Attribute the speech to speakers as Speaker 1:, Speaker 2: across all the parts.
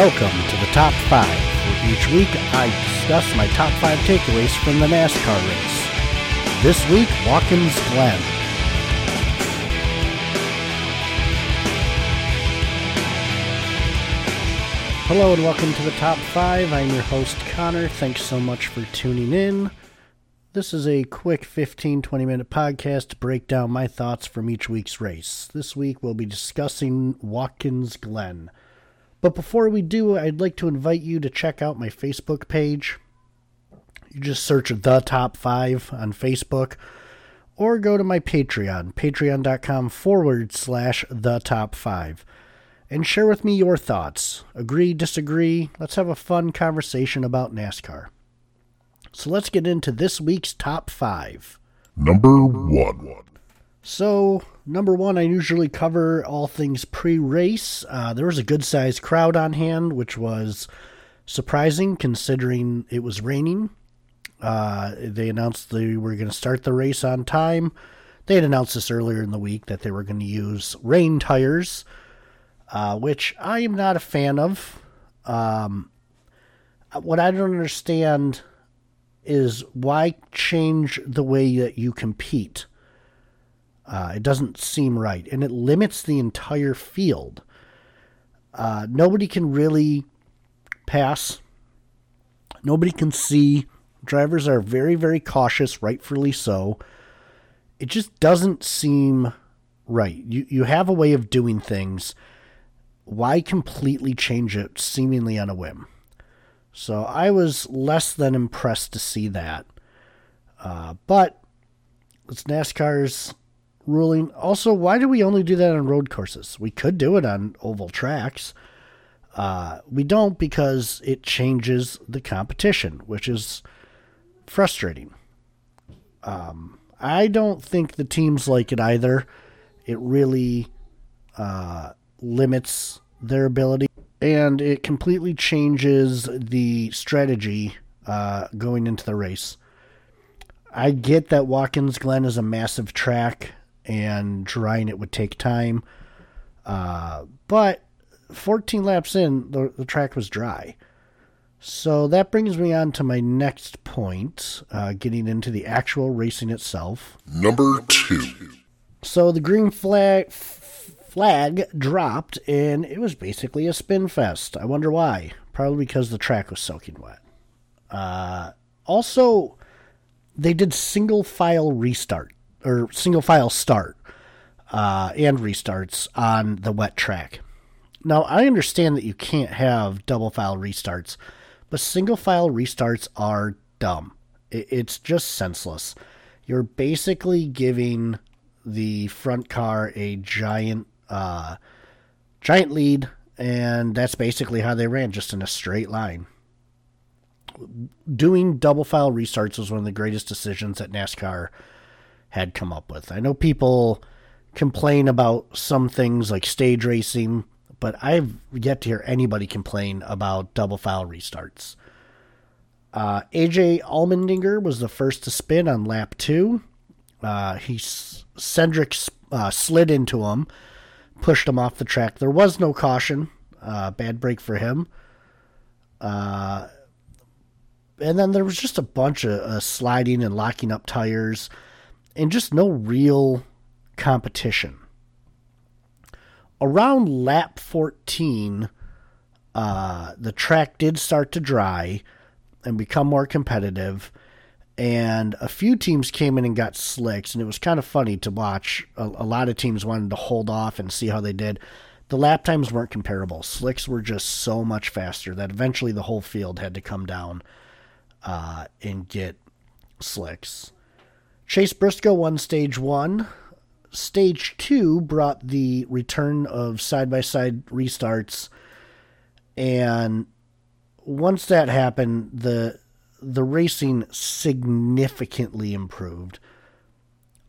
Speaker 1: Welcome to the Top 5, where each week I discuss my top 5 takeaways from the NASCAR race. This week, Watkins Glen. Hello and welcome to the Top 5. I'm your host, Conor. Thanks so much for tuning in. This is a quick 15 20 minute podcast to break down my thoughts from each week's race. This week we'll be discussing Watkins Glen. But before we do, I'd like to invite you to check out my Facebook page. You just search the top five on Facebook or go to my Patreon, patreon.com forward slash the top five and share with me your thoughts. Agree, disagree. Let's have a fun conversation about NASCAR. So let's get into this week's top five.
Speaker 2: Number one.
Speaker 1: So, number one, I usually cover all things pre race. Uh, there was a good sized crowd on hand, which was surprising considering it was raining. Uh, they announced they were going to start the race on time. They had announced this earlier in the week that they were going to use rain tires uh, which I am not a fan of. Um, what I don't understand is why change the way that you compete. Uh, it doesn't seem right, and it limits the entire field. Uh, nobody can really pass. Nobody can see. Drivers are very, very cautious, rightfully so. It just doesn't seem right. You you have a way of doing things why completely change it seemingly on a whim? So I was less than impressed to see that. Uh, but it's NASCAR's ruling. Also, why do we only do that on road courses? We could do it on oval tracks. Uh, we don't because it changes the competition, which is frustrating. Um, I don't think the teams like it either. It really uh, limits their ability and it completely changes the strategy uh, going into the race. I get that Watkins Glen is a massive track and drying it would take time, uh, but 14 laps in, the, the, track was dry. So that brings me on to my next point, uh, getting into the actual racing itself.
Speaker 2: Number two.
Speaker 1: So the green flag flag dropped, and it was basically a spin fest. I wonder why. Probably because the track was soaking wet. Uh, also, they did single file restart or single file start uh, and restarts on the wet track. Now, I understand that you can't have double file restarts, but single file restarts are dumb. It's just senseless. You're basically giving the front car a giant uh, giant lead, and that's basically how they ran, just in a straight line. Doing double file restarts was one of the greatest decisions that NASCAR had come up with. I know people complain about some things like stage racing, but I've yet to hear anybody complain about double file restarts. Uh, AJ Allmendinger was the first to spin on lap two. Uh, he Cindric uh, slid into him, pushed him off the track. There was no caution. Uh, bad break for him. Uh, and then there was just a bunch of uh, sliding and locking up tires and just no real competition. Around lap 14, uh, the track did start to dry and become more competitive and a few teams came in and got slicks, and it was kind of funny to watch. A, a, lot of teams wanted to hold off and see how they did. The lap times weren't comparable. Slicks were just so much faster that eventually the whole field had to come down uh, and get slicks. Chase Briscoe won stage one. Stage two brought the return of side by side restarts, and once that happened, the the racing significantly improved.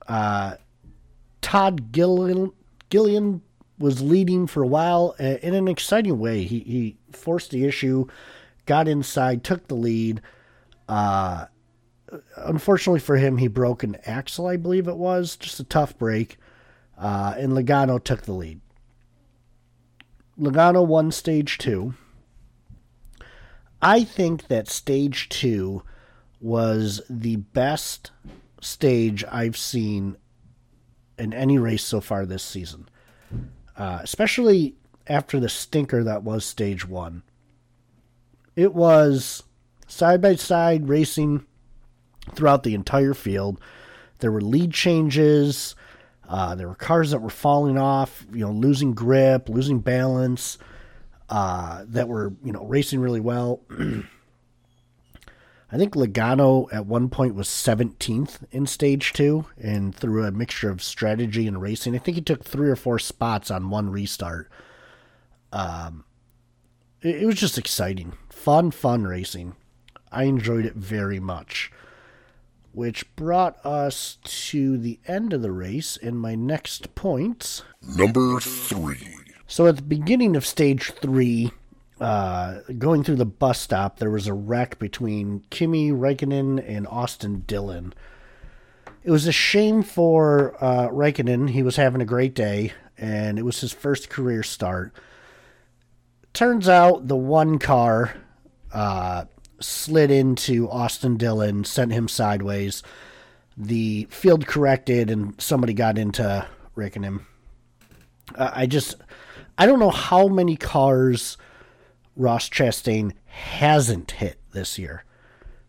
Speaker 1: Uh, Todd Gilliland, Gilliland was leading for a while uh, in an exciting way. He, he forced the issue, got inside, took the lead. Uh, unfortunately for him, he broke an axle, I believe it was, just a tough break. Uh, and Logano took the lead. Logano won stage two. I think that stage two was the best stage I've seen in any race so far this season, uh, especially after the stinker that was stage one. It was side by side racing throughout the entire field. There were lead changes. Uh, there were cars that were falling off, you know, losing grip, losing balance, uh, that were, you know, racing really well. I think Logano at one point was 17th in stage two, and through a mixture of strategy and racing, I think he took three or four spots on one restart. Um, it, it was just exciting, fun, fun racing. I enjoyed it very much. Which brought us to the end of the race in my next point.
Speaker 2: Number three.
Speaker 1: So at the beginning of stage three, uh, going through the bus stop, there was a wreck between Kimi Raikkonen and Austin Dillon. It was a shame for uh, Raikkonen. He was having a great day, and it was his first career start. Turns out the one car uh, slid into Austin Dillon, sent him sideways. The field corrected, and somebody got into Raikkonen. Uh, I just, I don't know how many cars Ross Chastain hasn't hit this year.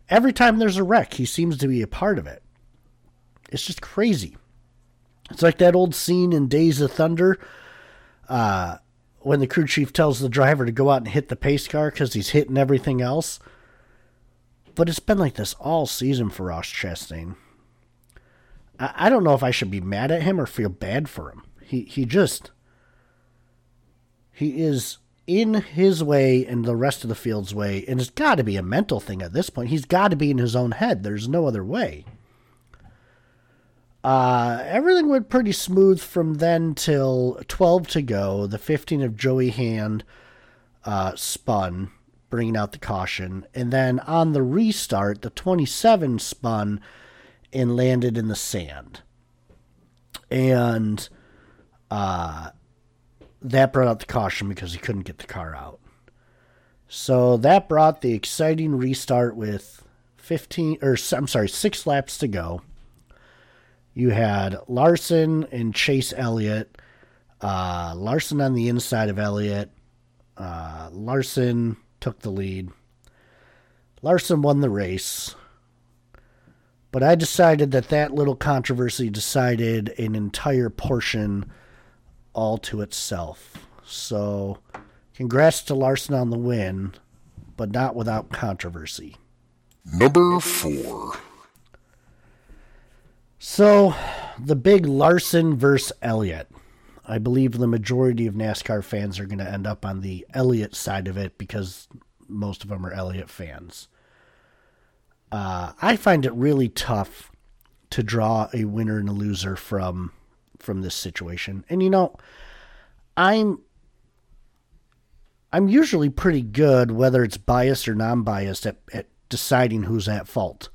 Speaker 1: Every time there's a wreck, he seems to be a part of it. It's just crazy. It's like that old scene in Days of Thunder uh, when the crew chief tells the driver to go out and hit the pace car because he's hitting everything else. But it's been like this all season for Ross Chastain. I, I don't know if I should be mad at him or feel bad for him. He he just he is in his way and the rest of the field's way, and it's got to be a mental thing at this point. He's got to be in his own head. There's no other way. Uh, everything went pretty smooth from then till 12 to go. The 15 of Joey Hand uh, spun, bringing out the caution. And then on the restart, the 27 spun and landed in the sand. And uh, that brought out the caution because he couldn't get the car out. So that brought the exciting restart with 15 or I'm sorry, 6 laps to go. You had Larson and Chase Elliott. Uh, Larson on the inside of Elliott. Uh, Larson took the lead. Larson won the race. But I decided that that little controversy decided an entire portion all to itself. So, congrats to Larson on the win, but not without controversy.
Speaker 2: Number four.
Speaker 1: So, the big Larson versus Elliott. I believe the majority of NASCAR fans are going to end up on the Elliott side of it because most of them are Elliott fans. Uh, I find it really tough to draw a winner and a loser from from this situation. And you know, I'm I'm usually pretty good, whether it's biased or non-biased, at, at deciding who's at fault.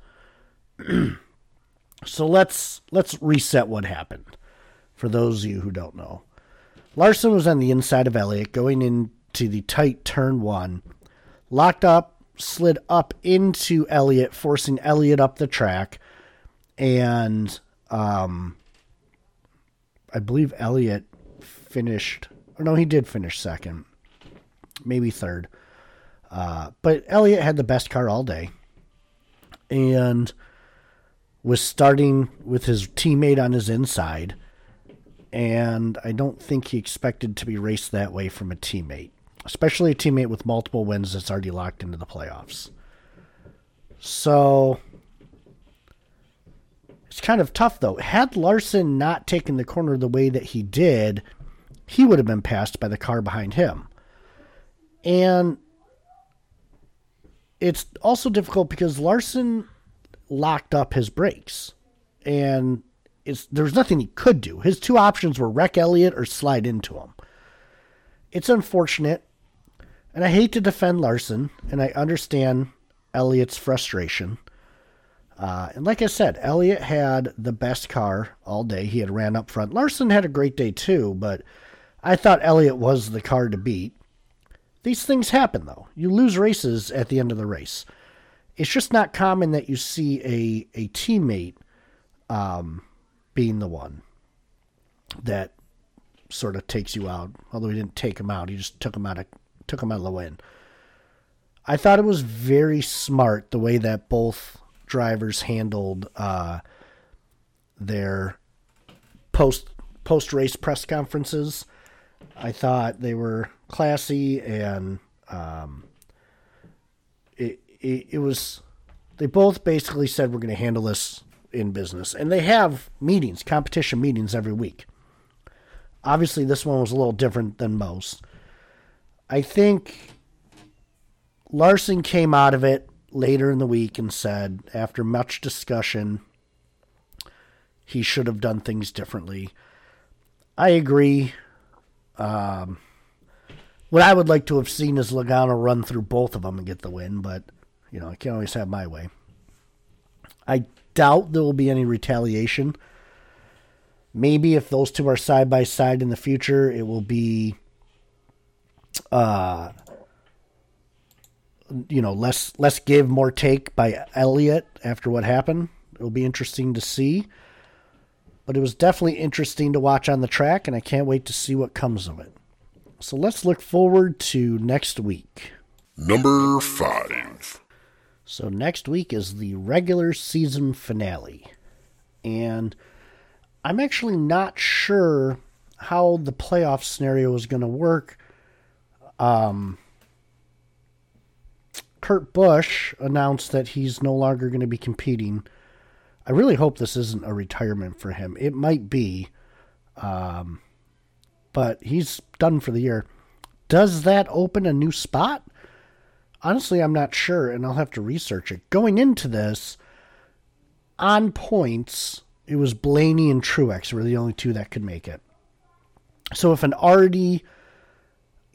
Speaker 1: so let's let's reset what happened. For those of you who don't know, Larson was on the inside of Elliott, going into the tight turn one, locked up, slid up into Elliott, forcing Elliott up the track, and um, I believe Elliott finished. Or no, he did finish second, maybe third. Uh, but Elliott had the best car all day, and was starting with his teammate on his inside. And I don't think he expected to be raced that way from a teammate, especially a teammate with multiple wins that's already locked into the playoffs. So it's kind of tough though. Had Larson not taken the corner the way that he did, he would have been passed by the car behind him. And it's also difficult because Larson locked up his brakes. And it's there's nothing he could do. His two options were wreck Elliott or slide into him. It's unfortunate. And I hate to defend Larson, and I understand Elliott's frustration. Uh, and like I said, Elliott had the best car all day. He had ran up front. Larson had a great day too, but I thought Elliott was the car to beat. These things happen, though. You lose races at the end of the race. It's just not common that you see a, a teammate um, being the one that sort of takes you out. Although he didn't take him out, he just took him out of took him out of the win. I thought it was very smart the way that both drivers handled uh, their post post race press conferences. I thought they were classy and um, it, it, it was they both basically said we're going to handle this in business. And they have meetings competition meetings every week. Obviously this one was a little different than most. I think larson came out of it later in the week and said after much discussion he should have done things differently. I agree. Um, what I would like to have seen is Logano run through both of them and get the win, but you know I can't always have my way. I doubt there will be any retaliation. Maybe if those two are side by side in the future, it will be, uh, you know, less less give more take by Elliott after what happened. It'll be interesting to see. But it was definitely interesting to watch on the track, and I can't wait to see what comes of it. So let's look forward to next week.
Speaker 2: Number five.
Speaker 1: So next week is the regular season finale. And I'm actually not sure how the playoff scenario is going to work. Um, Kurt Busch announced that he's no longer going to be competing. I really hope this isn't a retirement for him. It might be. Um, but he's done for the year. Does that open a new spot? Honestly, I'm not sure, and I'll have to research it. Going into this, on points, it was Blaney and Truex were the only two that could make it. So if an already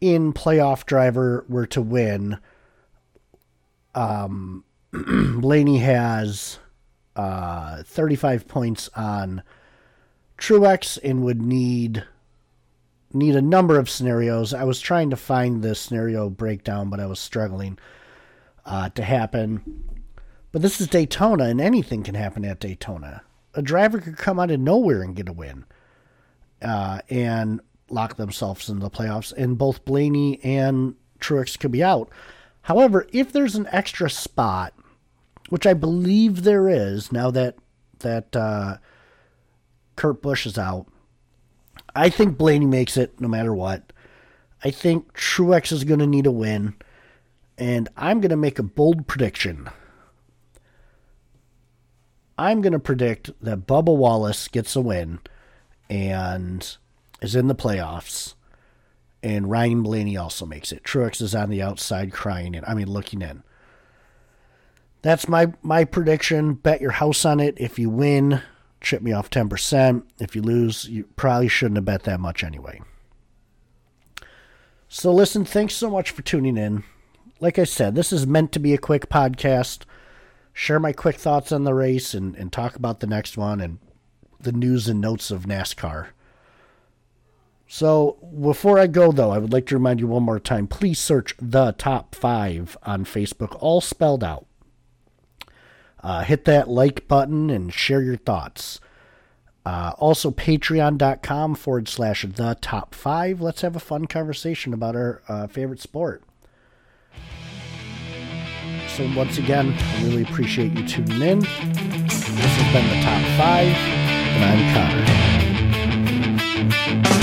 Speaker 1: in playoff driver were to win, um, Blaney has uh, 35 points on Truex and would need need a number of scenarios. I was trying to find the scenario breakdown, but I was struggling uh, to happen. But this is Daytona, and anything can happen at Daytona. A driver could come out of nowhere and get a win uh, and lock themselves into the playoffs, and both Blaney and Truex could be out. However, if there's an extra spot, which I believe there is now that that uh, Kurt Busch is out, I think Blaney makes it no matter what. I think Truex is going to need a win, and I'm going to make a bold prediction. I'm going to predict that Bubba Wallace gets a win and is in the playoffs, and Ryan Blaney also makes it. Truex is on the outside crying, and I mean looking in. That's my my prediction. Bet your house on it. If you win, chip me off 10%. If you lose, you probably shouldn't have bet that much anyway. So, listen, thanks so much for tuning in. Like I said, this is meant to be a quick podcast. Share my quick thoughts on the race and, and talk about the next one and the news and notes of NASCAR. So, before I go, though, I would like to remind you one more time please search the top five on Facebook, all spelled out. Uh, hit that like button and share your thoughts. Uh, also, patreon.com forward slash the top five. Let's have a fun conversation about our uh, favorite sport. So, once again, I really appreciate you tuning in. This has been the top five, and I'm Conor.